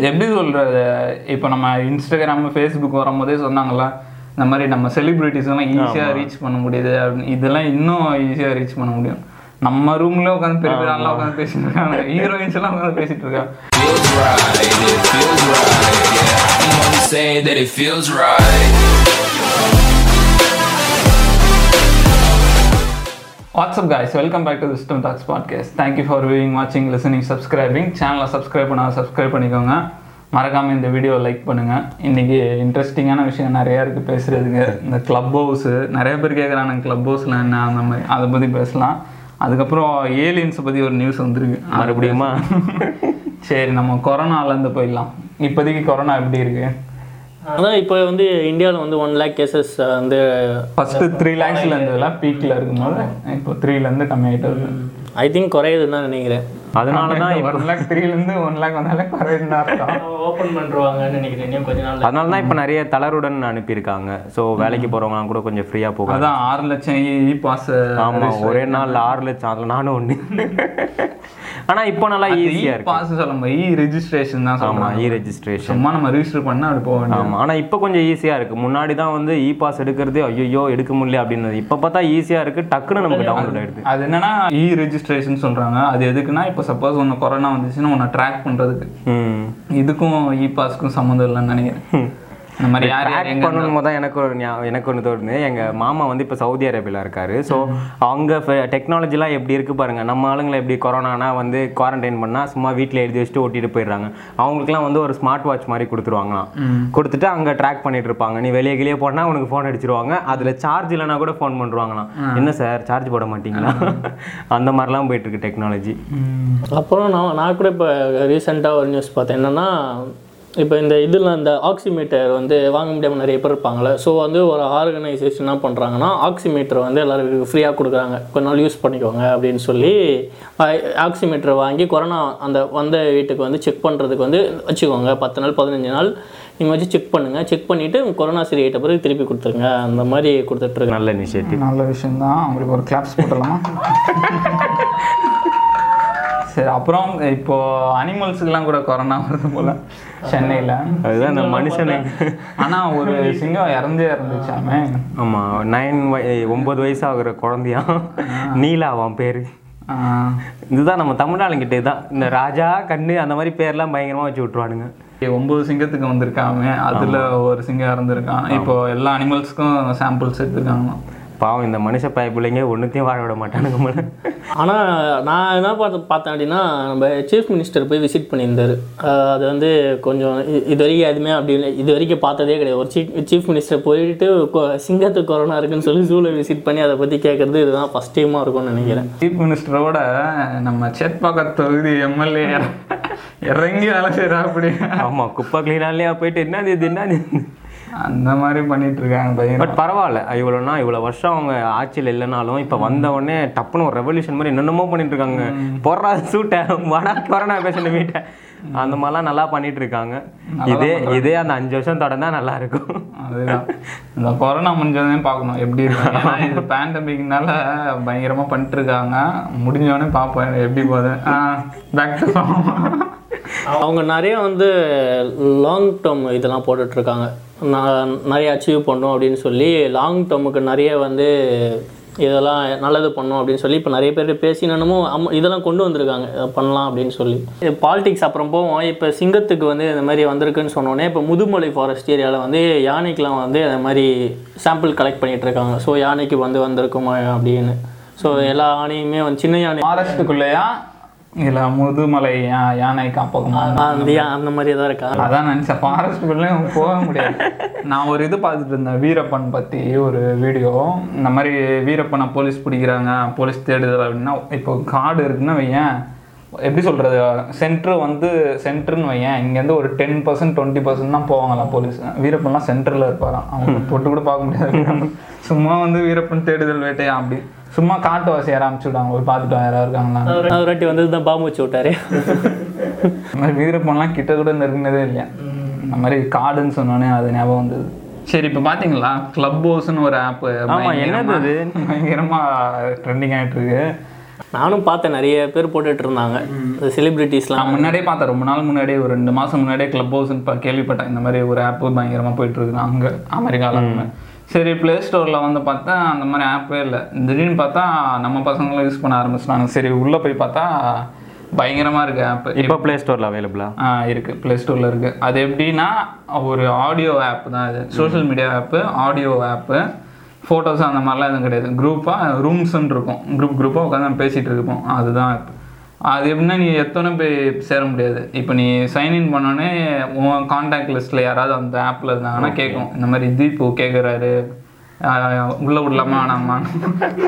எப்படி சொல்கிறது இப்போ நம்ம இன்ஸ்டாகிராம் ஃபேஸ்புக் வரும்போதே சொன்னாங்கல்ல இந்த மாதிரி நம்ம செலிபிரிட்டிஸ் எல்லாம் ஈஸியாக ரீச் பண்ண முடியுது அப்படின்னு. இதெல்லாம் இன்னும் ஈஸியாக ரீச் பண்ண முடியும். நம்ம ரூம்ல உட்காந்து பெரிய பெரிய ஆள்லாம் உட்காந்து பேசிட்டு இருக்காங்க. ஹீரோயின்ஸ் எல்லாம் உட்காந்து பேசிட்டு இருக்காங்க. What's up guys? Welcome back to system talks podcast thank you for viewing வாட்சிங் லிசனிங் சப்ஸ்கிரைபிங் சேனலை சப்ஸ்கிரைப் பண்ண சப்ஸ்கிரைப் பண்ணிக்கோங்க. மறக்காமல் இந்த வீடியோ லைக் பண்ணுங்கள் இன்றைக்கி இன்ட்ரெஸ்டிங்கான விஷயம் நிறையா இருக்குது பேசுகிறதுக்கு இந்த க்ளப் ஹவுஸு நிறைய பேர் கேட்குறாங்க க்ளப் ஹவுஸில் என்ன அந்த மாதிரி. அதை பற்றி பேசலாம். அதுக்கப்புறம் ஏலியன்ஸை பற்றி ஒரு நியூஸ் வந்திருக்கு. மறுபடியுமா? சரி நம்ம கொரோனாலேருந்து போயிடலாம். இப்போதைக்கு கொரோனா எப்படி இருக்குது அதான் இப்போ வந்து இந்தியாவில் வந்து ஒன் லேக் கேசஸ் வந்து ஃபஸ்ட்டு த்ரீ லேக்ஸில் இருந்ததுலாம் பீக்கில் இருக்கும்போது இப்போ த்ரீலேருந்து கம்மியாகிட்டு ஐ திங்க் குறையுதுன்னு தான் நினைக்கிறேன். அதனால தான் இப்போ ஒன் லேக் த்ரீலேருந்து ஒன் லேக் வந்தாலே குறையுதுன்னு ஓப்பன் பண்ணுவாங்கன்னு நினைக்கிறேன். இன்னும் கொஞ்ச நாள் அதனால தான் இப்போ நிறைய தளருடன் அனுப்பியிருக்காங்க. ஸோ வேலைக்கு போகிறவங்களாம் கூட கொஞ்சம் ஃப்ரீயாக போகும் அதான் ஆறு லட்சம் இ பாஸ் ஆமாம் ஒரே நாள் ஆறு லட்சம் அதில் நானும் ஒன்று ஆனால் இப்போ நல்லா ஈஸியாக இருக்கு. பாஸ் சொல்லும்போது இ ரெஜிஸ்ட்ரேஷன் தான் சொல்லுவாங்க இ ரெஜிஸ்ட்ரேஷன் சும்மா நம்ம ரெஜிஸ்டர் பண்ணா அப்படி போக வேண்டியது. ஆமாம் ஆனால் இப்போ கொஞ்சம் ஈஸியாக இருக்குது முன்னாடி தான் வந்து இ பாஸ் எடுக்கிறது ஐயோ எடுக்க முடியல அப்படின்னு இப்போ பார்த்தா ஈஸியாக இருக்குது டக்குன்னு நமக்கு டவுன்லோட் ஆகிடுது அது என்னன்னா இ ரெஜிஸ்ட்ரேஷன் சொல்றாங்க. அது எதுக்குன்னா இப்போ சப்போஸ் ஒன்று கொரோனா வந்துச்சுன்னா உன்னை ட்ராக் பண்றதுக்கு. ம். இதுக்கும் இ பாஸ்க்கும் சம்மந்தம் இல்லைன்னு நினைக்கிறேன். இந்த மாதிரி யார் யார் ட்ராக் எங்க பண்ணணும் தான் எனக்கு ஒரு ஞா- எனக்கு ஒன்று தோணுது. எங்கள் மாமா வந்து இப்போ சவுதி அரேபியாவில் இருக்காரு. ஸோ அவங்க டெக்னாலஜிலாம் எப்படி இருக்கு பாருங்க. நம்ம ஆளுங்களை எப்படி கொரோனானா வந்து குவாரண்டைன் பண்ணால் சும்மா வீட்டில் எழுதி வச்சுட்டு ஓட்டிட்டு போயிடுறாங்க. அவங்களுக்குலாம் வந்து ஒரு ஸ்மார்ட் வாட்ச் மாதிரி கொடுத்துருவாங்களாம். கொடுத்துட்டு அங்கே ட்ராக் பண்ணிட்டு இருப்பாங்க. நீ வெளியே வெளியே போனால் உனக்கு ஃபோன் அடிச்சிருவாங்க. அதில் சார்ஜ் இல்லைனா கூட ஃபோன் பண்ணுவாங்களாம் என்ன சார் சார்ஜ் போட மாட்டீங்களா? அந்த மாதிரிலாம் போயிட்டு இருக்கு டெக்னாலஜி அப்புறம் நான் நான் கூட இப்போ ரீசெண்டாக ஒரு நியூஸ் பார்த்தேன். என்னென்னா இப்போ இந்த இதில் இந்த ஆக்சிமீட்டர் வந்து வாங்க முடியாமல் நிறைய பேர் இருப்பாங்களே ஸோ வந்து ஒரு ஆர்கனைசேஷன் என்ன பண்ணுறாங்கன்னா ஆக்சிமீட்டர் வந்து எல்லாருக்கும் ஃப்ரீயாக கொடுக்குறாங்க. கொஞ்ச நாள் யூஸ் பண்ணிக்கோங்க அப்படின்னு சொல்லி ஆக்சிமீட்டர் வாங்கி கொரோனா அந்த வந்த வீட்டுக்கு வந்து செக் பண்ணுறதுக்கு வந்து வச்சுக்கோங்க. பத்து நாள் பதினஞ்சு நாள் நீங்கள் வச்சு செக் பண்ணுங்கள் செக் பண்ணிவிட்டு கொரோனா சரி ஆகிட்ட பிறகு திருப்பி கொடுத்துருங்க. அந்த மாதிரி கொடுத்துட்ருக்காங்க நல்ல இனிஷியேட்டிவ் நல்ல விஷயம் தான் அவங்களுக்கு ஒரு கிளாப்ஸ் போட்டலாமா சரி அப்புறம் இப்போ அனிமல்ஸுக்கெல்லாம் கூட கொரோனா வருது போல. சென்னையில். அதுதான் இந்த மனுஷனை. ஆனா ஒரு சிங்கம் இறந்தே இறந்துச்சாமே ஆமாம் நைன் வய ஒம்பது வயசு ஆகுற குழந்தையா? நீலாவான் பேர். இதுதான் நம்ம தமிழ்நாடுங்கிட்ட தான் இந்த ராஜா கண்ணு அந்த மாதிரி பேர்லாம் பயங்கரமா வச்சு விட்ருவானுங்க ஒன்பது சிங்கத்துக்கு வந்திருக்காமே. அதுல ஒரு சிங்கம் இறந்துருக்கான். இப்போ எல்லா அனிமல்ஸ்க்கும் சாம்பிள்ஸ் எடுத்துருக்காங்களாம். பாவம் இந்த மனுஷ பய பிள்ளைங்க ஒன்றுத்தையும் வாழ விட மாட்டானுங்க போல. ஆனால் நான் என்ன பார்த்து பார்த்தேன் அப்படின்னா நம்ம சீஃப் மினிஸ்டர் போய் விசிட் பண்ணியிருந்தார். அது வந்து கொஞ்சம் இது வரைக்கும் எதுவுமே அப்படி இல்லை. இது வரைக்கும் பார்த்ததே கிடையாது. ஒரு சீஃப் சீஃப் மினிஸ்டர் போயிட்டு கொ- சிங்கத்துக்கு கொரோனா இருக்குன்னு சொல்லி ஜூவில் விசிட் பண்ணி அதை பற்றி கேட்குறது இதுதான் ஃபஸ்ட் டைமாக இருக்கும்னு நினைக்கிறேன். சீஃப் மினிஸ்டரோட நம்ம சேத்பாக்கம் தொகுதி எம்எல்ஏ இறங்கி வேலை செய்யறா அப்படி ஆமா குப்பை கிளீனாலேயே போயிட்டு? என்னது இது என்னது? அந்த மாதிரி பண்ணிட்டு இருக்காங்க பையன். பட் பரவாயில்ல. இவ்வளோனா இவ்வளோ வருஷம் அவங்க ஆட்சியில் இல்லைனாலும் இப்போ வந்த உடனே டப்புன்னு ஒரு ரெவல்யூஷன் மாதிரி என்னென்னமோ பண்ணிட்டு இருக்காங்க போடுறா சூட்டை வடா கொரோனா பேஷண்ட் வீட்டை. அந்த மாதிரிலாம் நல்லா பண்ணிட்டு இருக்காங்க இதே இதே அந்த அஞ்சு வருஷம் தொடர்ந்தா நல்லா இருக்கும் அதுதான். இந்த கொரோனா முடிஞ்சோடனே பார்க்கணும். எப்படி இருக்கு ஏன்னா இது பேண்டமிக்னால பயங்கரமா பண்ணிட்டு இருக்காங்க முடிஞ்சோடனே பார்ப்போம். எப்படி போகுது? பேக் டு அவங்க நிறைய வந்து லாங் டேர்ம் இதெல்லாம் போட்டுட்ருக்காங்க நான் நிறைய அச்சீவ் பண்ணோம் அப்படின்னு சொல்லி லாங் டேர்முக்கு நிறைய வந்து இதெல்லாம் நல்லது பண்ணோம் அப்படின்னு சொல்லி இப்போ நிறைய பேர் பேசினனமும் அம் இதெல்லாம் கொண்டு வந்திருக்காங்க. பண்ணலாம் அப்படின்னு சொல்லி. பாலிடிக்ஸ் அப்புறம் போவோம். இப்போ சிங்கத்துக்கு வந்து இந்த மாதிரி வந்திருக்குன்னு சொன்னோன்னே இப்போ முதுமலை ஃபாரஸ்ட் ஏரியாவில் வந்து யானைக்கெலாம் வந்து அந்த மாதிரி சாம்பிள் கலெக்ட் பண்ணிட்டு இருக்காங்க. ஸோ யானைக்கு வந்து வந்திருக்குமா அப்படின்னு. ஸோ எல்லா ஆணையுமே வந்து சின்ன யானை. ஃபாரஸ்ட்டுக்குள்ளேயா இல்ல முதுமலை யானை காப்பகமா. அந்த மாதிரி தான் இருக்கா? அதான் நினைச்சேன். ஃபாரஸ்ட்டுக்குள்ளே போக முடியாது. நான் ஒரு இது பார்த்துட்டு இருந்தேன். வீரப்பன் பற்றி ஒரு வீடியோ. இந்த மாதிரி வீரப்பனை போலீஸ் பிடிக்கிறாங்க போலீஸ் தேடுதல் அப்படின்னா இப்போ காடு இருக்குன்னா வையேன். எப்படி சொல்கிறது சென்ட்ரு வந்து சென்டர்னு வையேன். இங்கேருந்து ஒரு டென் பர்சன்ட் டுவெண்ட்டி பர்சன்ட் தான் போவாங்களாம் போலீஸ் வீரப்பன்லாம் சென்டரில் இருப்பாராம். அவங்க தொட்டு கூட பார்க்க முடியாது. சும்மா வந்து வீரப்பன் தேடுதல் வேட்டையா அப்படி. சும்மா காட்டுவாசி யாரும் அமுச்சு விடாங்க போய் பார்த்துட்டு யாராவது இருக்காங்களா? ஒரு வாட்டி வந்து தான் பாம்பு வச்சு விட்டாரு. இந்த மாதிரி வீரப்பன்லாம் கிட்ட கூட நெருங்கினதே இல்லையா? இந்த மாதிரி காடுன்னு சொன்னோன்னே அது ஞாபகம் வந்தது. சரி இப்போ பார்த்தீங்களா கிளப் ஹவுஸ்னு ஒரு ஆப் ஆமா, என்னது அது? பயங்கரமாக ட்ரெண்டிங் ஆகிட்டு இருக்கு நானும் பார்த்தேன் நிறைய பேர் போட்டுட்டு இருந்தாங்க. இந்த செலிபிரிட்டிஸ்லாம் நான் முன்னாடியே பார்த்தேன் ரொம்ப நாள் முன்னாடியே ஒரு ரெண்டு மாதம் முன்னாடியே கிளப் ஹவுஸ்னு இப்போ கேள்விப்பட்டேன். இந்த மாதிரி ஒரு ஆப் பயங்கரமாக போயிட்டு இருக்கு அங்கே அமெரிக்காவில் சரி ப்ளே ஸ்டோரில் வந்து பார்த்தா அந்த மாதிரி ஆப்பே இல்லை. திடீர்னு பார்த்தா நம்ம பசங்களும் யூஸ் பண்ண ஆரம்பிச்சிட்டாங்க. சரி உள்ளே போய் பார்த்தா பயங்கரமாக இருக்கு ஆப் இப்போ ப்ளே ஸ்டோரில் அவைலபிளா ஆ இருக்கு. ப்ளே ஸ்டோரில் இருக்கு. அது எப்படின்னா ஒரு ஆடியோ ஆப் தான் இது social media app audio app photos அந்த மாதிரிலாம் எதுவும் கிடையாது. குரூப்பாக ரூம்ஸ்ன்னு இருக்கும். குரூப் குரூப்பாக உட்காந்து பேசிகிட்டு இருப்போம். அதுதான் app. அது எப்படின்னா நீ எத்தனை போய் சேர முடியாது. இப்போ நீ சைன்இன் பண்ணோடனே உன் காண்டாக்ட் லிஸ்ட்டில் யாராவது அந்த ஆப்பில் இருந்தாங்கன்னா கேட்கும். இந்த மாதிரி தீபு கேட்குறாரு உள்ளே விடலாமா வேணாமா?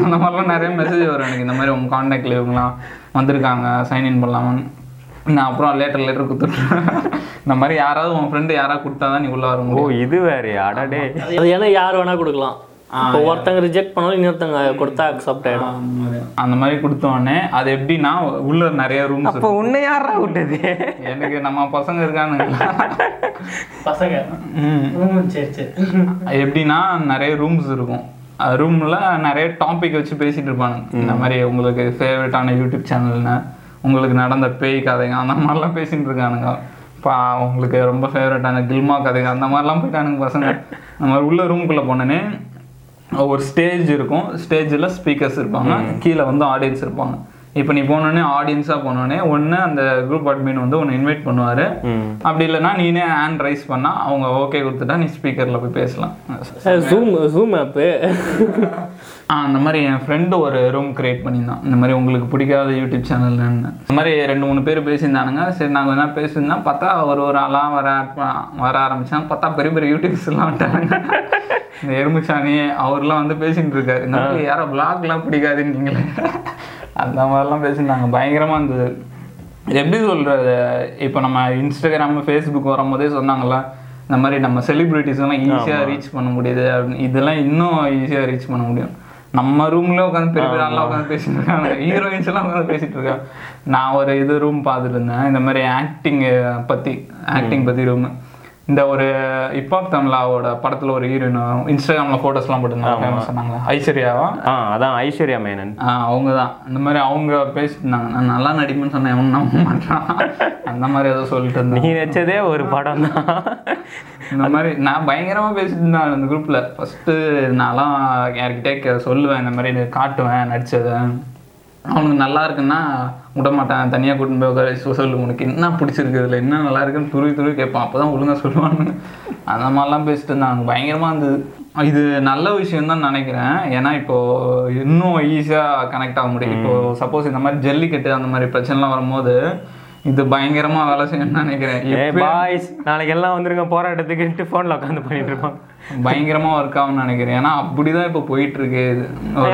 அந்த மாதிரிலாம் நிறைய மெசேஜ் வரும் எனக்கு. இந்த மாதிரி உங்கள் காண்டாக்டில் இவங்களாம் வந்திருக்காங்க சைன்இன் பண்ணலாமான்னு. நான் அப்புறம் லேட்டர் லேட்டர் கொடுத்துட்ருவேன் இந்த மாதிரி யாராவது உன் ஃப்ரெண்டு யாராவது கொடுத்தா தான் நீ உள்ளே வர ஓ இது வேறயா? அடடே. அது ஏன்னா யார் வேணா கொடுக்கலாம். இப்போ ஒருத்தங்க ரிஜெக்ட் பண்ணாலும் இன்னொருத்தங்க கொடுத்தா அக்செப்ட் ஆயிடும். அந்த மாதிரி கொடுத்த உடனே அது எப்படின்னா உள்ள நிறைய ரூம்ஸ் இப்போ உன்னை யாரா விட்டது? எனக்கு நம்ம பசங்க இருக்கானுங்க பசங்க. சரி சரி. எப்படின்னா நிறைய ரூம்ஸ் இருக்கும். ரூம்ல நிறைய டாபிக் வச்சு பேசிட்டு இருப்பானுங்க இந்த மாதிரி உங்களுக்கு ஃபேவரட்டான யூடியூப் சேனல்னு உங்களுக்கு நடந்த பேய் கதைங்க அந்த மாதிரிலாம் பேசிட்டு இருக்கானுங்க. பா உங்களுக்கு ரொம்ப ஃபேவரட்டான கில்மா கதைங்க அந்த மாதிரிலாம் போயிட்டானுங்க பசங்க. அந்த மாதிரி உள்ள ரூமுக்குள்ளே போனோன்னே ஒரு ஸ்டேஜ் இருக்கும். ஸ்டேஜில் ஸ்பீக்கர்ஸ் இருப்பாங்க. கீழே வந்து ஆடியன்ஸ் இருப்பாங்க. இப்போ நீ போனோடனே ஆடியன்ஸாக போனோடனே ஒன்று அந்த குரூப் அட்மின் வந்து ஒன்று இன்வைட் பண்ணுவார். அப்படி இல்லைன்னா நீனே ஹேண்ட் ரைஸ் பண்ணால் அவங்க ஓகே கொடுத்துட்டா நீ ஸ்பீக்கரில் போய் பேசலாம். ஜூம் ஜூம் ஆப்பு அந்த மாதிரி என் ஃப்ரெண்டு ஒரு ரூம் கிரியேட் பண்ணியிருந்தான். இந்த மாதிரி உங்களுக்கு பிடிக்காத யூடியூப் சேனல்னு இந்த மாதிரி ரெண்டு மூணு பேர் பேசியிருந்தானுங்க. சரி நாங்கள் என்ன பேசியிருந்தா பார்த்தா ஒரு ஒரு ஆளாக வர வர ஆரம்பிச்சாங்க பார்த்தா பெரிய பெரிய யூடியூப்ஸ்லாம் வந்துட்டாங்க. இந்த எறும்புச்சாமி அவர்லாம் வந்து பேசிட்டு இருக்காரு. இந்த மாதிரி யாரோ vlogலாம் பிடிக்காதுன்னு நீங்களே அந்த மாதிரிலாம் பேசியிருந்தாங்க. பயங்கரமாக இருந்தது. எப்படி சொல்கிறது இப்போ நம்ம இன்ஸ்டாகிராம் ஃபேஸ்புக் வரும்போதே சொன்னாங்கல்ல இந்த மாதிரி நம்ம செலிபிரிட்டிஸ் எல்லாம் ஈஸியாக ரீச் பண்ண முடியுது அப்படின்னு. இதெல்லாம் இன்னும் ஈஸியாக ரீச் பண்ண முடியும். நம்ம ரூம்ல உட்காந்து பெரிய பெரிய ஆள்லாம் உட்காந்து பேசிட்டு இருக்காங்க. ஹீரோயின்ஸ் எல்லாம் உட்காந்து பேசிட்டு இருக்காங்க. நான் ஒரு இது ரூம் பார்த்துட்டு இருந்தேன். இந்த மாதிரி ஆக்டிங் பத்தி ஆக்டிங் பத்தி ரூம் இந்த ஒரு இப்பாப் தமிழாவோட படத்துல ஒரு ஹீரோயின் இன்ஸ்டாகிராம்ல போட்டோஸ்லாம் போட்டுருந்தாங்க ஃபேமஸ் சொன்னாங்க ஐஸ்வர்யாவா? ஆ அதான் ஐஸ்வர்யா மேனன். அவங்க தான் இந்த மாதிரி அவங்க பேசிட்டு இருந்தாங்க நான் நல்லா நடிப்பேன்னு சொன்னேன் எவனும் நம்ப மாட்டான். அந்த மாதிரி ஏதோ சொல்லிட்டு இருந்தேன் நீ வச்சதே ஒரு படம் தான். இந்த மாதிரி நான் பயங்கரமாக பேசிட்டு இருந்தேன் அந்த குரூப்பில் ஃபஸ்ட்டு நான்லாம் யார்கிட்டே சொல்லுவேன் இந்த மாதிரி காட்டுவேன் நடிச்சதை. அவனுக்கு நல்லா இருக்குன்னா விட மாட்டேன் தனியாக கூட்டின்னு போய் உட்கார சொல்லு உனக்கு என்ன பிடிச்சிருக்கு இதில் என்ன நல்லா இருக்குன்னு துருவி துருவி கேட்பான். அப்போ தான் ஒழுங்காக சொல்லுவானு அந்த மாதிரிலாம் பேசிட்டு இருந்தாங்க பயங்கரமாக இருந்தது. இது நல்ல விஷயம் தான் நினைக்கிறேன். ஏன்னா இப்போ இன்னும் ஈஸியாக கனெக்ட் ஆக முடியும். இப்போ சப்போஸ் இந்த மாதிரி ஜல்லிக்கட்டு அந்த மாதிரி பிரச்சனைலாம் வரும்போது இது பயங்கரமாக வேலை செய்யணும்னு நினைக்கிறேன். பாய்ஸ் நாளைக்கு எல்லாம் வந்துருங்க போராட்டத்துக்குன்ட்டு ஃபோனில் உட்காந்து பண்ணிட்டு இருப்பான். பயங்கரமா ஒர்க் ஆகும்னு நினைக்கிறேன். ஏன்னா அப்படிதான் இப்போ போயிட்டு இருக்கு இது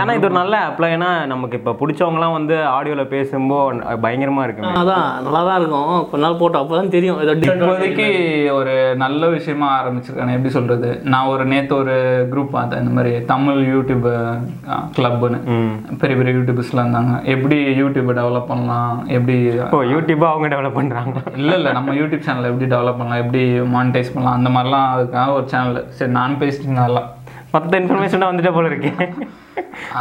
ஏன்னா இது ஒரு நல்ல ஆப்ல ஏன்னா நமக்கு இப்போ பிடிச்சவங்கலாம் வந்து ஆடியோவில் பேசும்போது பயங்கரமா இருக்கு அதான் நல்லா தான் இருக்கும். கொஞ்ச நாள் போட்டோம் அப்போ தான் தெரியும். ஏதோ இப்போதைக்கு ஒரு நல்ல விஷயமா ஆரம்பிச்சிருக்காங்க எப்படி சொல்றது? நான் ஒரு நேத்து ஒரு குரூப் பார்த்தேன் இந்த மாதிரி தமிழ் யூடியூப் கிளப்னு பெரிய பெரிய யூடியூபர்ஸ்லாம் இருந்தாங்க. எப்படி யூடியூப் டெவலப் பண்ணலாம்? எப்படி யூடியூப்பா அவங்க டெவலப் பண்றாங்க இல்ல இல்ல நம்ம யூடியூப் சேனல் எப்படி டெவலப் பண்ணலாம்? எப்படி மானிட்டைஸ் பண்ணலாம்? அந்த மாதிரிலாம் அதுக்காக ஒரு சேனல் சரி நான் பேசிட்டு அதெல்லாம். மொத்த இன்ஃபர்மேஷனாக வந்துட்ட போல இருக்கு.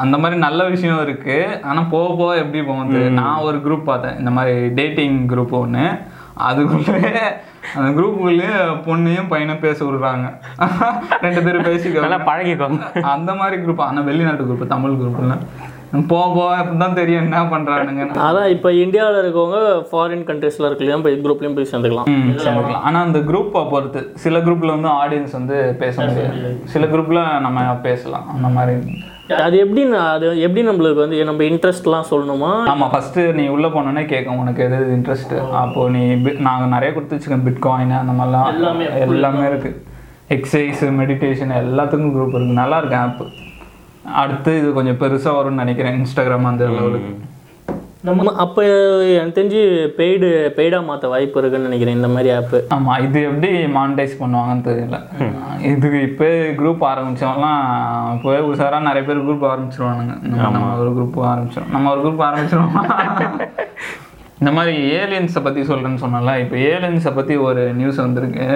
அந்த மாதிரி நல்ல விஷயம் இருக்கு. ஆனா போக போக எப்படி போகுது நான் ஒரு குரூப் பார்த்தேன். இந்த மாதிரி டேட்டிங் குரூப் ஒன்று அதுக்குள்ளே அந்த குரூப்புக்குள்ளே பொண்ணையும் பையனும் பேச விடுறாங்க. ரெண்டு பேரும் பேசிக்கோ பழகிக்கோங்க. அந்த மாதிரி குரூப் ஆனால் வெளிநாட்டு குரூப் தமிழ் குரூப்ல போக போக தான் தெரியும் என்ன பண்றானுங்க. அதான் இப்போ இந்தியாவில் இருக்கவங்க ஃபாரின் கண்ட்ரீஸில் இருக்கலையும் போய் குரூப்லேயும் போய் சேர்ந்துக்கலாம். சேர்ந்துக்கலாம். ஆனால் அந்த குரூப்பை பொறுத்து சில குரூப்ல வந்து ஆடியன்ஸ் வந்து பேச முடியாது. சில குரூப்ல நம்ம பேசலாம் அந்த மாதிரி. அது எப்படி அது எப்படி நம்மளுக்கு வந்து நம்ம இன்ட்ரெஸ்ட்லாம் சொல்லணுமா? ஆமா ஃபர்ஸ்ட் நீ உள்ள போனோடனே கேட்கும் உனக்கு எது இன்ட்ரெஸ்ட் அப்போ நீ bit- நாங்க நிறைய கொடுத்து வச்சுக்கோம் பிட்காயின் அந்த மாதிரிலாம். எல்லாமே, எல்லாமே இருக்கு. எக்ஸசைஸ் மெடிடேஷன் எல்லாத்துக்கும் குரூப் இருக்கு. நல்லா இருக்கு ஆப் அடுத்து இது கொஞ்சம் பெருசா வரும்னு நினைக்கிறேன் இன்ஸ்டாகிராம் அந்த லெவலுக்கு நம்ம அப்போ எனக்கு தெரிஞ்சு பெய்டு பெய்டாக மாற்ற வாய்ப்பு இருக்குன்னு நினைக்கிறேன் இந்த மாதிரி ஆப்பு ஆமா இது எப்படி மானிட்டைஸ் பண்ணுவாங்கன்னு தெரியல. இதுக்கு இப்போ குரூப் ஆரம்பிச்சவங்கலாம் இப்போ உஷாரா நிறைய பேர் குரூப் ஆரம்பிச்சிருவானுங்க. நம்ம நம்ம ஒரு குரூப் ஆரம்பிச்சிடும் நம்ம ஒரு குரூப் ஆரம்பிச்சிருவோம்? இந்த மாதிரி ஏலியன்ஸை பற்றி சொல்கிறேன்னு சொன்னல இப்போ ஏலியன்ஸை பற்றி ஒரு நியூஸ் வந்திருக்கு.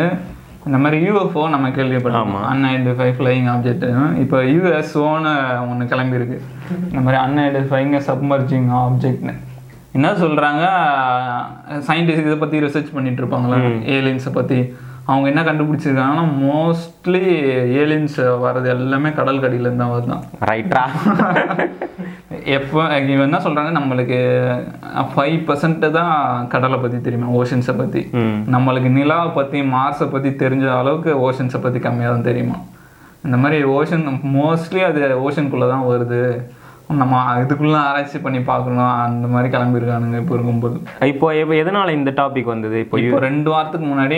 இந்த மாதிரி யூஎஃப்ஓ நம்ம கேள்விப்பட்டோம் அன்ஐடென்டிஃபை ஃப்ளைங் ஆப்ஜெக்ட் இப்போ யூஎஸ்ஓன்னு ஒன்று கிளம்பியிருக்கு. இந்த மாதிரி அன்ஐடென்டிஃபைங் சப்மர்ஜிங் ஆப்ஜெக்ட்னு என்ன சொல்கிறாங்க சயின்டிஸ்ட் இதை பற்றி ரிசர்ச் பண்ணிட்டு இருப்பாங்களா? ஏலியன்ஸை பற்றி அவங்க என்ன கண்டுபிடிச்சிருக்காங்கன்னா மோஸ்ட்லி ஏலியன்ஸ் வர்றது எல்லாமே கடல் கடியிலேருந்து தான் வருதான். ரைட்ரா எப்போ இவன் என்ன சொல்றாங்க நம்மளுக்கு ஃபைவ் பர்சன்ட் தான் கடலை பத்தி தெரியுமா ஓஷன்ஸை பத்தி. நம்மளுக்கு நிலாவை பத்தி மார்ஸை பத்தி தெரிஞ்ச அளவுக்கு ஓஷன்ஸை பத்தி கம்மியாக தான் தெரியுமா? இந்த மாதிரி ஓஷன் மோஸ்ட்லி அது ஓஷனுக்குள்ள தான் வருது. நம்ம இதுக்குள்ள ஆராய்ச்சி பண்ணி பார்க்கணும் அந்த மாதிரி கிளம்பியிருக்கானுங்க இப்போ இருக்கும்போது. இப்போ எப்போ எதனால இந்த டாபிக் வந்தது? இப்போ இப்போ ரெண்டு வாரத்துக்கு முன்னாடி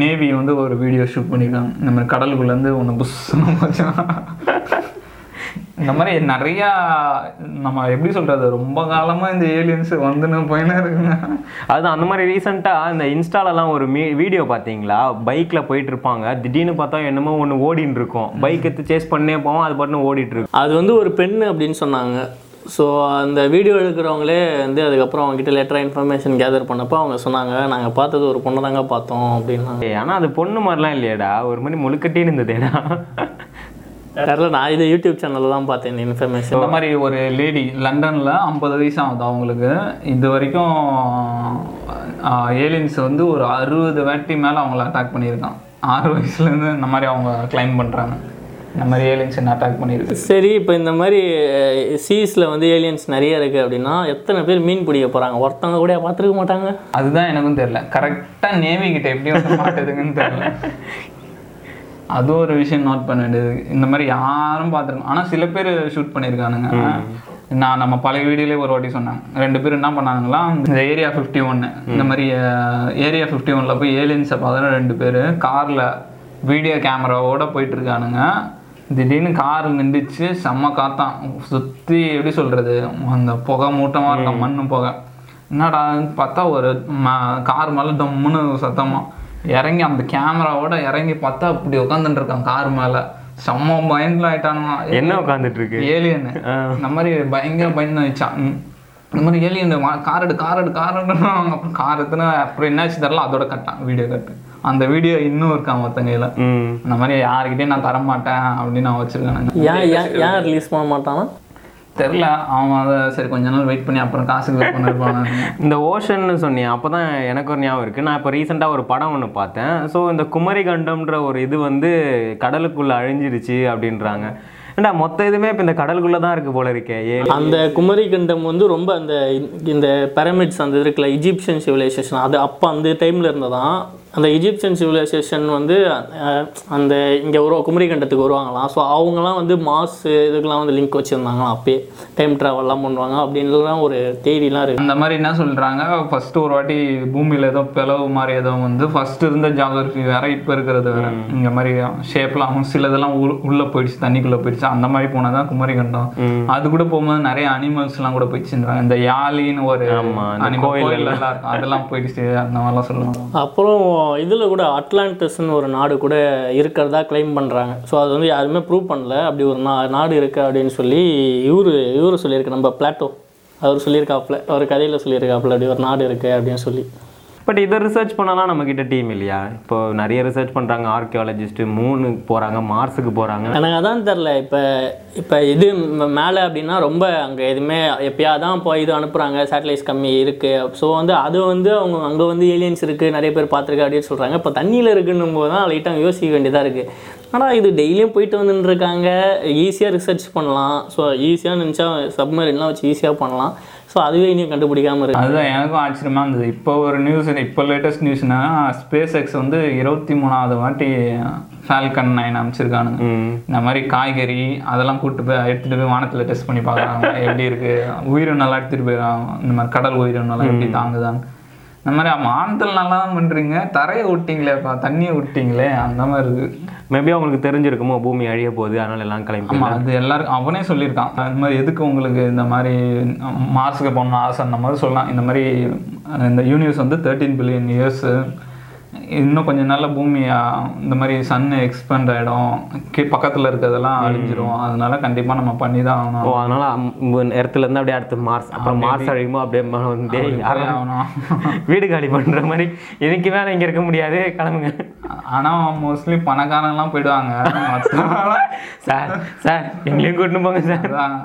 நேவி வந்து ஒரு வீடியோ ஷூட் பண்ணியிருக்காங்க. இந்த மாதிரி கடலுக்குள்ளேருந்து ஒன்று புஷ் இந்த மாதிரி நிறையா நம்ம எப்படி சொல்றது ரொம்ப காலமா இந்த ஏலியன்ஸ் வந்துன்னு போயின்னு இருக்குங்க. அது அந்த மாதிரி ரீசெண்டாக இந்த இன்ஸ்டாலலாம் ஒரு மீ வீடியோ பார்த்தீங்களா? பைக்கில் போயிட்டு இருப்பாங்க. திடீர்னு பார்த்தா என்னமோ ஒன்று ஓடின்னு இருக்கும். பைக் எடுத்து சேஸ் பண்ணே போவோம் அது பாட்டுன்னு ஓடிட்டு இருக்கும். அது வந்து ஒரு பெண் அப்படின்னு சொன்னாங்க. ஸோ அந்த வீடியோ எடுக்கிறவங்களே வந்து அதுக்கப்புறம் அவங்ககிட்ட லெட்டராக இன்ஃபர்மேஷன் கேதர் பண்ணப்போ அவங்க சொன்னாங்க நாங்கள் பார்த்தது ஒரு பொண்ணை தாங்க பார்த்தோம் அப்படின்னாங்க. ஏய், ஆனா அது பொண்ணு மாதிரிலாம் இல்லையாடா. ஒரு மாதிரி முழுக்கட்டின்னு இருந்ததேடா. தெரில நான் இதை யூடியூப் சேனலில் தான் பார்த்தேன் இந்த இன்ஃபர்மேஷன் இந்த மாதிரி ஒரு லேடி லண்டன்ல ஐம்பது வயசு ஆகுது அவங்களுக்கு. இது வரைக்கும் ஏலியன்ஸ் வந்து ஒரு அறுபது வாட்டி மேல அவங்கள அட்டாக் பண்ணியிருக்கான். ஆறு வயசுல இருந்து இந்த மாதிரி அவங்க கிளைம் பண்றாங்க. இந்த மாதிரி ஏலியன்ஸ் என்ன அட்டாக் பண்ணியிருக்கு. சரி இப்போ இந்த மாதிரி சீஸில் வந்து ஏலியன்ஸ் நிறைய இருக்குது அப்படின்னா எத்தனை பேர் மீன் பிடிக்க போகிறாங்க ஒருத்தவங்க கூட பார்த்துருக்க மாட்டாங்க? அதுதான் எனக்கும் தெரியல. கரெக்டா நேவி கிட்ட எப்படி வந்து மாட்டுதுங்கன்னு தெரியல. அது ஒரு விஷயம் நோட் பண்ண வேண்டியது. இந்த மாதிரி யாரும் பார்த்துருக்கோம் ஆனால் சில பேர் ஷூட் பண்ணியிருக்கானுங்க. நான் நம்ம பழைய வீடியோலேயே ஒரு வாட்டி சொன்னாங்க ரெண்டு பேர் என்ன பண்ணாங்களா இந்த ஏரியா ஃபிஃப்டி ஒன்று இந்த மாதிரி ஏரியா ஃபிஃப்டி ஒன்ல போய் ஏலியன்ஸை பார்த்தா ரெண்டு பேர் காரில் வீடியோ கேமராவோட போயிட்டு இருக்கானுங்க திடீர்னு கார் நின்றுச்சு செம்ம காத்தான் சுற்றி எப்படி சொல்கிறது அந்த புகை மூட்டமாக இருக்கும் மண்ணு புகை. என்னடான்னு பார்த்தா ஒரு கார் மேலே டம்முன்னு சத்தமா. இறங்கி அந்த கேமராவோட இறங்கி பார்த்தா அப்படி உட்காந்துட்டு இருக்கான் கார் மேலே. செம்ம பயந்துல ஆயிட்டானுங்க என்ன உட்காந்துட்டு இருக்கு ஏலியன் இந்த மாதிரி பயங்கர பயந்து ஆயிடுச்சான். இந்த மாதிரி ஏலியன் கார் எடு கார் எடு கார் எடுன்னு அப்புறம் கார் எடுத்துன்னு அப்புறம் என்னாச்சு தெரியல அதோட கட்டான் வீடியோ கட்டு. அந்த வீடியோ இன்னும் இருக்கான் மொத்தங்கையில் ம். இந்த மாதிரி யாருக்கிட்டையும் நான் தர மாட்டேன் அப்படின்னு நான் வச்சிருக்கேன். ஏன் ஏன் ரிலீஸ் பண்ண மாட்டானா? தெரில அவன் அதை சரி கொஞ்ச நாள் வெயிட் பண்ணி அப்புறம் காசுக்கு வெயிட் பண்ணிருப்பான் இந்த ஓஷன்னு சொன்னியே அப்போ தான் எனக்கு ஒரு ஞாபகம் இருக்குது நான் இப்போ ரீசெண்டாக ஒரு படம் ஒன்று பார்த்தேன். ஸோ இந்த குமரி கண்டம்ன்ற ஒரு இது வந்து கடலுக்குள்ளே அழிஞ்சிருச்சு அப்படின்றாங்க. ஏண்டா மொத்த இதுவுமே இப்போ இந்த கடலுக்குள்ளே தான் இருக்குது போல இருக்கே ஏ. அந்த குமரி கண்டம் வந்து ரொம்ப அந்த இந்த பிரமிட்ஸ் அந்த இருக்குல்ல இஜிப்சியன் சிவிலைசேஷன் அது அப்போ அந்த டைமில் இருந்ததான் அந்த இஜிப்சியன் சிவிலைசேஷன் வந்து அந்த இங்கே வருவா குமரி கண்டத்துக்கு வருவாங்களாம். ஸோ அவங்கலாம் வந்து மாஸ் இதுக்கெல்லாம் வந்து லிங்க் வச்சுருந்தாங்களாம் அப்பயே. டைம் ட்ராவல்லாம் பண்ணுவாங்க அப்படின்லாம் ஒரு தேதிலாம் இருக்குது அந்த மாதிரி என்ன சொல்றாங்க? ஃபர்ஸ்ட் ஒரு வாட்டி பூமியில ஏதோ பிளவு மாதிரி ஏதோ வந்து ஃபர்ஸ்ட் இருந்த ஜாகிரபி வேற இப்போ இருக்கிறது வேற. இந்த மாதிரி ஷேப்லாம் சிலதெல்லாம் உள்- உள்ள போயிடுச்சு தண்ணிக்குள்ள போயிடுச்சு. அந்த மாதிரி போனதான் குமரி கண்டம். அது கூட போகும்போது நிறைய அனிமல்ஸ் எல்லாம் கூட போயிடுச்சுன்றாங்க. இந்த யாழின்னு ஒரு கோயில் கோயில் எல்லாம் இருக்கும். அதெல்லாம் போயிடுச்சு அந்த மாதிரிலாம் சொல்லுவாங்க. அப்புறம் இதில் கூட அட்லாண்டஸ்னு ஒரு நாடு கூட இருக்கிறதா க்ளைம் பண்ணுறாங்க ஸோ அது வந்து யாருமே ப்ரூவ் பண்ணல. அப்படி ஒரு நா நாடு இருக்குது அப்படின்னு சொல்லி இவரு இவரு சொல்லியிருக்கு நம்ம பிளாட்டோ அவர் சொல்லியிருக்காப்புல அவர் கதையில் சொல்லியிருக்காப்புல அப்படி ஒரு நாடு இருக்குது அப்படின்னு சொல்லி. பட் இதை ரிசர்ச் பண்ணலாம் நம்மக்கிட்ட டீம் இல்லையா? இப்போ நிறைய ரிசர்ச் பண்ணுறாங்க ஆர்கியாலஜிஸ்ட்டு மூணுக்கு போகிறாங்க மார்ஸுக்கு போகிறாங்க எனக்கு அதான் தெரில இப்போ இப்போ இது மேலே அப்படின்னா ரொம்ப அங்கே எதுவுமே எப்பயா தான் இப்போ இது அனுப்புகிறாங்க சேட்டலைட்ஸ் கம்மி இருக்குது ஸோ வந்து அது வந்து அவங்க அங்கே வந்து ஏலியன்ஸ் இருக்குது நிறைய பேர் பார்த்துருக்கு அப்படின்னு சொல்கிறாங்க இப்போ தண்ணியில் இருக்குன்னும் போது தான் லைட்டாக யோசிக்க வேண்டியதாக இருக்குது ஆனால் இது டெய்லியும் போயிட்டு வந்துட்டு இருக்காங்க ஈஸியாக ரிசர்ச் பண்ணலாம். ஸோ ஈஸியாக நினச்சா சப்மரின்லாம் வச்சு ஈஸியாக பண்ணலாம். ஸோ அதுவே இன்னும் கண்டுபிடிக்காம இருக்கு. அதுதான் எனக்கும் ஆச்சரியமா இருந்தது. இப்போ ஒரு நியூஸ் இப்போ லேட்டஸ்ட் நியூஸ்னா ஸ்பேஸ் எக்ஸ் வந்து இருபத்தி மூணாவது வாட்டி ஃபால்கன் நைன் அமைச்சிருக்கானுங்க இந்த மாதிரி காய்கறி அதெல்லாம் கூட்டு போய் எடுத்துட்டு போய் வானத்துல டெஸ்ட் பண்ணி பார்க்குறாங்க. எப்படி இருக்கு? உயிரினெல்லாம் எடுத்துட்டு போயிடறாங்க இந்த மாதிரி கடல் உயிரினெல்லாம் எப்படி தாங்குதாங்க இந்த மாதிரி வானத்தில் நல்லா தான் பண்றீங்க. தரையை விட்டீங்களேப்பா தண்ணியை விட்டீங்களே அந்த மாதிரி இருக்கு. மேபி அவங்களுக்கு தெரிஞ்சிருக்குமோ பூமி அழிய போகுது அதனால எல்லாம் கிளம்பி அது எல்லாருக்கும் அவனே சொல்லியிருக்கான். அது மாதிரி எதுக்கு உங்களுக்கு இந்த மாதிரி மார்ஸுக்கு போகணும்னு ஆசை அந்த மாதிரி சொல்லலாம். இந்த மாதிரி இந்த யூனிவர்ஸ் வந்து தேர்ட்டீன் பில்லியன் இயர்ஸ் இன்னும் கொஞ்ச நாள்ல பூமி அஹ், இந்த மாதிரி சன் எக்ஸ்பேண்ட் ஆயிடும். கீ பக்கத்துல இருக்கிறதெல்லாம் அழிஞ்சிரும். அதனால கண்டிப்பா நம்ம பண்ணி தான் ஓ ஆகணும் அதனால அம்- இடத்துல இருந்து அப்படியே அடுத்து மார்ஸ் அப்புறம் மார்ஸ் அழியுமோ அப்படியே வந்து ஆகணும். வீடு காலி பண்ற மாதிரி. இதுக்கு மேல இங்க இருக்க முடியாது. கிளம்புங்க. ஆனா மோஸ்ட்லி பணக்காரங்கலாம் போயிடுவாங்க. சார் சார் எங்களையும் கூட்டின்னு போங்க சார். அதான்.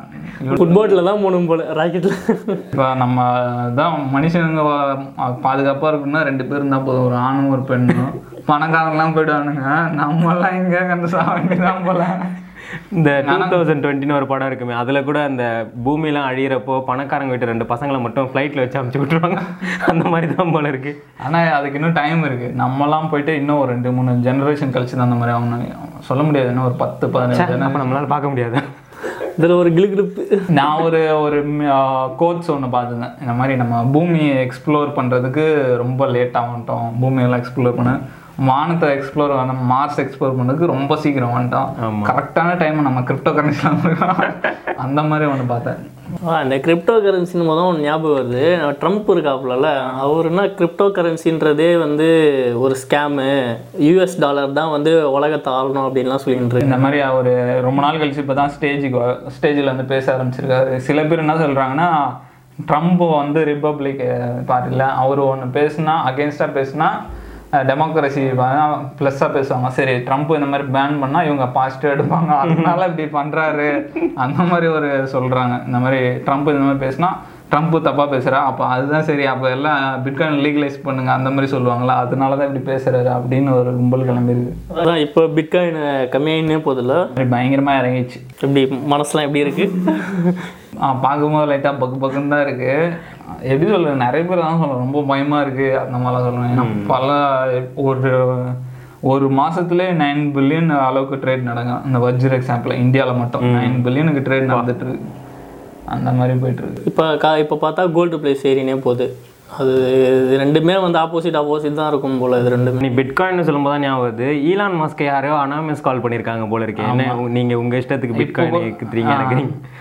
ஃபுட்போர்டில் தான் போகணும் போல ராக்கெட்டில் இப்போ நம்ம தான் மனுஷனுங்க பாதுகாப்பா இருக்கணும்னா ரெண்டு பேர் இருந்தா போதும். ஒரு ஆணும் ஒரு பெண்ணும். பணக்காரங்களாம் போயிடுவானுங்க. நம்மலாம் எங்க கண்டு சாவண்டிதான் போல. இந்த டூ தௌசண்ட் டுவெண்ட்டின்னு ஒரு படம் இருக்குமே அதில் கூட அந்த பூமியெல்லாம் அழியிறப்போ பணக்காரங்க வீட்டு ரெண்டு பசங்களை மட்டும் ஃப்ளைட்டில் வச்சு அமுச்சு விட்ருவாங்க அந்த மாதிரி தான் போல இருக்கு. ஆனா அதுக்கு இன்னும் டைம் இருக்கு. நம்மலாம் போயிட்டு இன்னும் ஒரு ரெண்டு மூணு ஜெனரேஷன் கழிச்சு தான் அந்த மாதிரி ஆகணும். சொல்ல முடியாது இன்னும் ஒரு பத்து பதினஞ்சு. நம்மளால பார்க்க முடியாது. இதில் ஒரு கிளுகிழுப்பு நான் ஒரு ஒரு கோட்ஸ் ஒன்று பார்த்துருந்தேன். இந்த மாதிரி நம்ம பூமியை எக்ஸ்ப்ளோர் பண்ணுறதுக்கு ரொம்ப லேட்டாக வந்துட்டோம் பூமியெல்லாம் எக்ஸ்ப்ளோர் பண்ண. வானத்தை எக்ஸ்ப்ளோர் பண்ண மார்ஸ் எக்ஸ்ப்ளோர் பண்ணதுக்கு ரொம்ப சீக்கிரம் வந்துட்டோம். கரெக்டான டைம் நம்ம கிரிப்டோ கரன்சிலாம் அந்த மாதிரி ஒன்று பார்த்தேன். இந்த கிரிப்டோ கரன்சின்னு மொதல் ஒன்று ஞாபகம் வருது. ட்ரம்ப் இருக்காப்புலல அவருன்னா கிரிப்டோ கரன்சின்றதே வந்து ஒரு ஸ்கேமு யூஎஸ் டாலர் தான் வந்து உலகத்தை ஆளணும் அப்படின்லாம் சொல்லிட்டு இந்த மாதிரி அவர் ரொம்ப நாள் கழிச்சு இப்போ தான் ஸ்டேஜுக்கு ஸ்டேஜில் வந்து பேச ஆரம்பிச்சிருக்காரு. சில பேர் என்ன சொல்கிறாங்கன்னா ட்ரம்ப் வந்து ரிப்பப்ளிக் பார்ட்டியில் அவர் ஒன்று பேசுனா அகேன்ஸ்டாக பேசுனா டெமோக்ரஸி ப்ளஸ்ஸாக பேசுவாங்க. சரி ட்ரம்ப் இந்த மாதிரி பேன் பண்ணால் இவங்க பாசிட்டிவ் எடுப்பாங்க. அதனால இப்படி பண்ணுறாரு அந்த மாதிரி ஒரு சொல்கிறாங்க இந்த மாதிரி ட்ரம்ப் இந்த மாதிரி பேசுனா ட்ரம்ப் தப்பாக பேசுகிறா அப்போ அதுதான் சரி அப்போ எல்லாம் பிட்காயின் லீகலைஸ் பண்ணுங்க அந்த மாதிரி சொல்லுவாங்களா? அதனால தான் இப்படி பேசுகிறாரு அப்படின்னு ஒரு கும்பல் கிளம்பிருக்கு அதான் இப்போ பிட்காயின் கம்மியாயினே போதில்ல? பயங்கரமாக இறங்கிச்சு எப்படி மனசுலாம் எப்படி இருக்கு? ஆ பார்க்கும்போது லைட்டாக பக்கு பக்குன்னு தான் இருக்குது எப்படி சொல்றது நிறைய பேர் தான் சொல்லுவேன் ரொம்ப பயமாக இருக்குது அந்த மாதிரிலாம் சொல்லுவேன் ஏன்னா பல ஒரு ஒரு மாசத்துலயே நைன் பில்லியன் அளவுக்கு ட்ரேட் நடக்கும் இந்த வஜ்ர எக்ஸாம்பிள் இந்தியாவில் மட்டும். நைன் பில்லியனுக்கு ட்ரேட் நடந்துட்டு இருக்கு. அந்த மாதிரி போயிட்டுருக்கு இப்போ கா இப்போ பார்த்தா கோல்டு ப்ளேஸ் ஏறினே போகுது. அது இது ரெண்டுமே வந்து ஆப்போசிட் ஆப்போசிட் தான் இருக்கும் போல இது ரெண்டுமே. நீ பிட்காயின் சொல்லும்போது தான் ஞாபகம் வருது. ஈலான் மாஸ்க்கு யாரோ அனாமஸ் கால் பண்ணியிருக்காங்க போல இருக்கு. என்ன உ- நீங்க உங்க இஷ்டத்துக்கு பிட்காயின் இருக்குறீங்க எனக்கு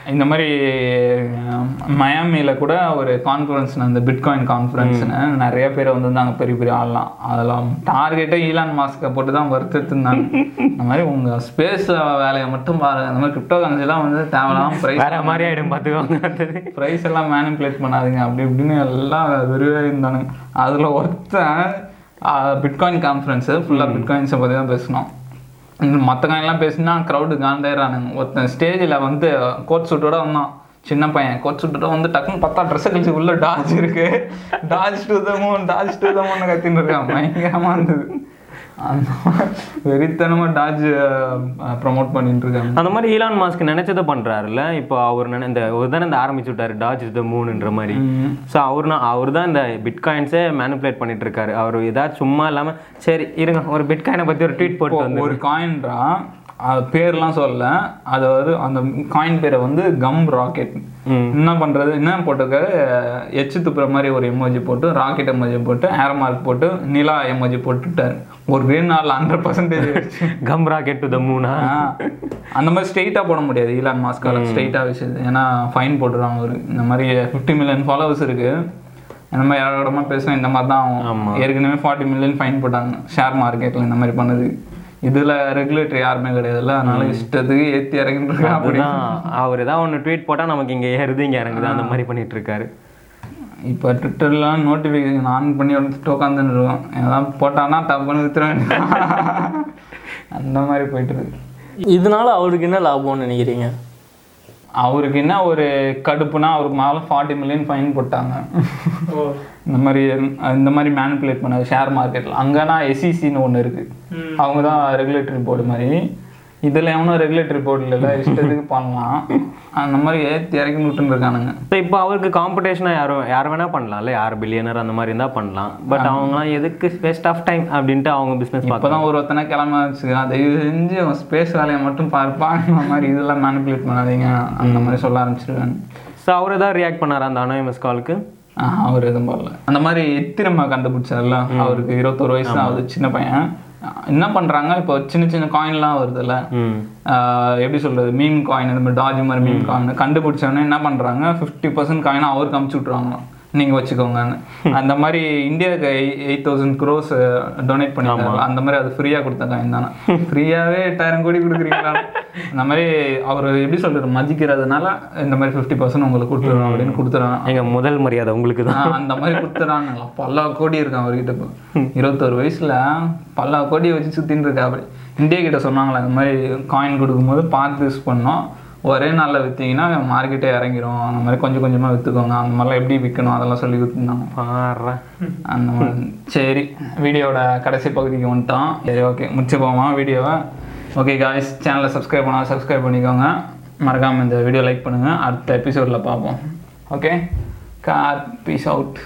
இந்த மாதிரி மயாமியில் கூட ஒரு கான்ஃபரன்ஸ் அந்த பிட்காயின் கான்ஃபரன்ஸ்னு நிறைய பேர் வந்திருந்தாங்க பெரிய பெரிய ஆள்லாம். அதெல்லாம் டார்கெட்டே ஈலான் மாஸ்க்கை போட்டு தான் வறுத்துருந்தாங்க இந்த மாதிரி உங்க ஸ்பேஸ் வேலையை மட்டும் பாருங்க. இந்த மாதிரி கிரிப்டோ கரன்சிலாம் வந்து தேவையில்லாம ப்ரைஸ் வேற மாதிரி ஆயிடும் பார்த்துக்கோங்க. ப்ரைஸ் எல்லாம் மேனிப்புலேட் பண்ணாதீங்க. அப்படி இப்படின்னு எல்லாம் விரிவாக இருந்தானுங்க அதில் ஒருத்தன் பிட்காயின் கான்ஃபரன்ஸு ஃபுல்லாக பிட்காயின்ஸை பற்றி தான் பேசணும் மற்ற காயின்லாம் பேசினா க்ரௌடு காண்டாயிரானுங்க ஒருத்தன் ஸ்டேஜில் வந்து கோட் சூட்டோட வந்தான். சின்ன பையன். கோட் சூட்டோட வந்து டக்குன்னு பார்த்தா ட்ரெஸ்ஸை கழிச்சு உள்ள டாஜ் இருக்கு. Doge to the moon doge to the moon கத்தின்னு இருக்கான். பயங்கரமாக இருந்தது. வெறித்தனமாக டாஜ் ப்ரமோட் பண்ணிட்டு இருக்காங்க. அந்த மாதிரி ஈலான் மாஸ்க் நினைச்சதை பண்றாருல்ல. இப்போ அவர் நினை இந்த ஒரு தானே இந்த ஆரம்பிச்சு விட்டாரு டாஜ் த மூணுன்ற மாதிரி. ஸோ அவர் அவர் தான் இந்த பிட்காயின்ஸே மேனிப்புலேட் பண்ணிட்டு இருக்காரு. அவர் ஏதாச்சும் சும்மா இல்லாம சரி இருங்க ஒரு பிட்காயினை பத்தி ஒரு ட்வீட் போட்டு வந்து ஒரு காயின்றா அது பேர்லாம் சொல்லல. அது வந்து அந்த காயின் பேரை வந்து கம் ராக்கெட் என்ன பண்றது? என்ன போட்டிருக்காரு? எச்சு துப்புற மாதிரி ஒரு எமோஜி போட்டு ராக்கெட் எமோஜி போட்டு ஏர் மார்க் போட்டு நிலா எமோஜி போட்டுட்டாரு. ஒரு நாள் hundred percentage come rocket to the மூணா அந்த மாதிரி ஸ்ட்ரெயிட்டாக போட முடியாது. ஈலான் மாஸ்கால ஸ்ட்ரெயிட்டாக விஷயம் ஏன்னா ஃபைன் போட்டுருவாங்க ஒரு இந்த மாதிரி ஃபிஃப்டி மில்லியன் ஃபாலோவர்ஸ் இருக்கு. இந்த மாதிரி இடமா பேசுவேன் இந்த மாதிரி தான் ஆகும் ஏற்கனவே ஃபார்ட்டி மில்லியன் ஃபைன் போட்டாங்க. ஷேர் மார்க்கெட்டில் இந்த மாதிரி பண்ணுது இதுல ரெகுலேட்டர் யாருமே கிடையாதுல்ல. அதனால இஷ்டத்துக்கு ஏற்றி இறங்கிட்டு இருக்கா அப்படி அதுதான். அவர் ஏதாவது ஒன்று ட்வீட் போட்டா நமக்கு இங்க ஏறுது இங்க இறங்குது. அந்த மாதிரி பண்ணிட்டு இருக்காரு. இப்போ ட்விட்டர்லாம் நோட்டிஃபிகேஷன் ஆன் பண்ணி எடுத்துட்டு உட்காந்துன்னு இருக்கோம். ஏதாவது போட்டான்னா டப்புன்னு வேண்டியது அந்த மாதிரி போயிட்டு இருக்கு. இதனால அவருக்கு என்ன லாபம்னு நினைக்கிறீங்க? அவருக்கு என்ன ஒரு கடுப்புனா அவருக்கு மேலே ஃபார்ட்டி மில்லியன் ஃபைன் போட்டாங்க. இந்த மாதிரி இந்த மாதிரி மேனிப்புலேட் பண்ண ஷேர் மார்க்கெட்டில் அங்கன்னா எஸ்இசின்னு ஒன்று இருக்கு. அவங்க தான் ரெகுலேட்டரி போர்டு மாதிரி. இதில் எவனும் ரெகுலேட்டரி போர்டு இல்லைல்ல இஷ்டத்துக்கு பண்ணலாம். அந்த மாதிரி ஏற்றி இறக்கி விட்டுன்னு இருக்கானுங்க இப்போ அவருக்கு காம்படிஷனாக யாரும் யார் வேணா பண்ணலாம்ல யார் பில்லியனர் அந்த மாதிரி இருந்தால் பண்ணலாம். பட் அவங்களாம் எதுக்கு வேஸ்ட் ஆஃப் டைம் அப்படின்ட்டு அவங்க பிஸ்னஸ் இப்போதான் ஒரு ஒருத்தனை கிளம்ப வச்சுக்கிறான் தயவு செஞ்சு அவன் ஸ்பேஸ் வேலையை மட்டும் பார்ப்பான் இந்த மாதிரி இதெல்லாம் மேனிப்புலேட் பண்ணாதீங்க. அந்த மாதிரி சொல்ல ஆரம்பிச்சிருக்காங்க ஸோ அவர் ஏதாவது ரியாக்ட் பண்ணாரா அந்த அனாயமஸ் காலுக்கு அவர் எதுவும் பண்ணல. அந்த மாதிரி எத்திரமா கண்டுபிடிச்சார்ல? அவருக்கு இருபத்தொரு வயசு தான் ஆகுது சின்ன பையன். என்ன பண்றாங்க? இப்போ சின்ன சின்ன காயின்லாம் வருதுல்ல. எப்படி சொல்றது? மீன் காயின் இந்த மாதிரி டாஜ் மாதிரி மீன் காயின் கண்டுபிடிச்சோடனே என்ன பண்றாங்க? ஃபிஃப்டி பர்சன்ட் காயினை அவருக்கு அமுச்சு விட்ருவாங்க நீங்கள் வச்சுக்கோங்கன்னு. அந்த மாதிரி இந்தியாவுக்கு எயிட் தௌசண்ட் க்ரோஸ் டொனேட் பண்ணியிருந்தாங்க. அந்த மாதிரி அது ஃப்ரீயாக கொடுத்த காயின் தானே? ஃப்ரீயாகவே எட்டாயிரம் கோடி கொடுக்குறீங்களா? அந்த மாதிரி அவர் எப்படி சொல்கிறது மதிக்கிறதுனால இந்த மாதிரி ஃபிஃப்டி பர்சன்ட் உங்களுக்கு கொடுத்துருவோம் அப்படின்னு கொடுத்துருவாங்க எங்க முதல் மரியாதை உங்களுக்கு தான். அந்த மாதிரி கொடுத்துறானுங்களா? பல கோடி இருக்கான் அவர்கிட்ட இப்போ. இருபத்தொரு வயசுல பல கோடி வச்சு சுத்தின்னு இருக்கா அப்படி இந்தியா கிட்ட சொன்னாங்களா இந்த மாதிரி காயின் கொடுக்கும்போது பார்த்து யூஸ் பண்ணோம். ஒரே நாளில் விற்றீங்கன்னா மார்க்கெட்டே இறங்கிரும். அந்த மாதிரி கொஞ்சம் கொஞ்சமாக விற்றுக்கோங்க அந்த மாதிரிலாம் எப்படி விற்கணும் அதெல்லாம் சொல்லி கொடுத்துருந்தாங்க. பாடுறா அந்த மாதிரி. சரி வீடியோவோட கடைசி பகுதிக்கு வந்துட்டோம். சரி ஓகே முடிச்சுப்போமா வீடியோவை? ஓகே காய்ஸ் சேனலை சப்ஸ்கிரைப் பண்ணால் சப்ஸ்கிரைப் பண்ணிக்கோங்க. மறக்காமல் இந்த வீடியோ லைக் பண்ணுங்கள் அடுத்த எபிசோடில் பார்ப்போம். Okay car peace out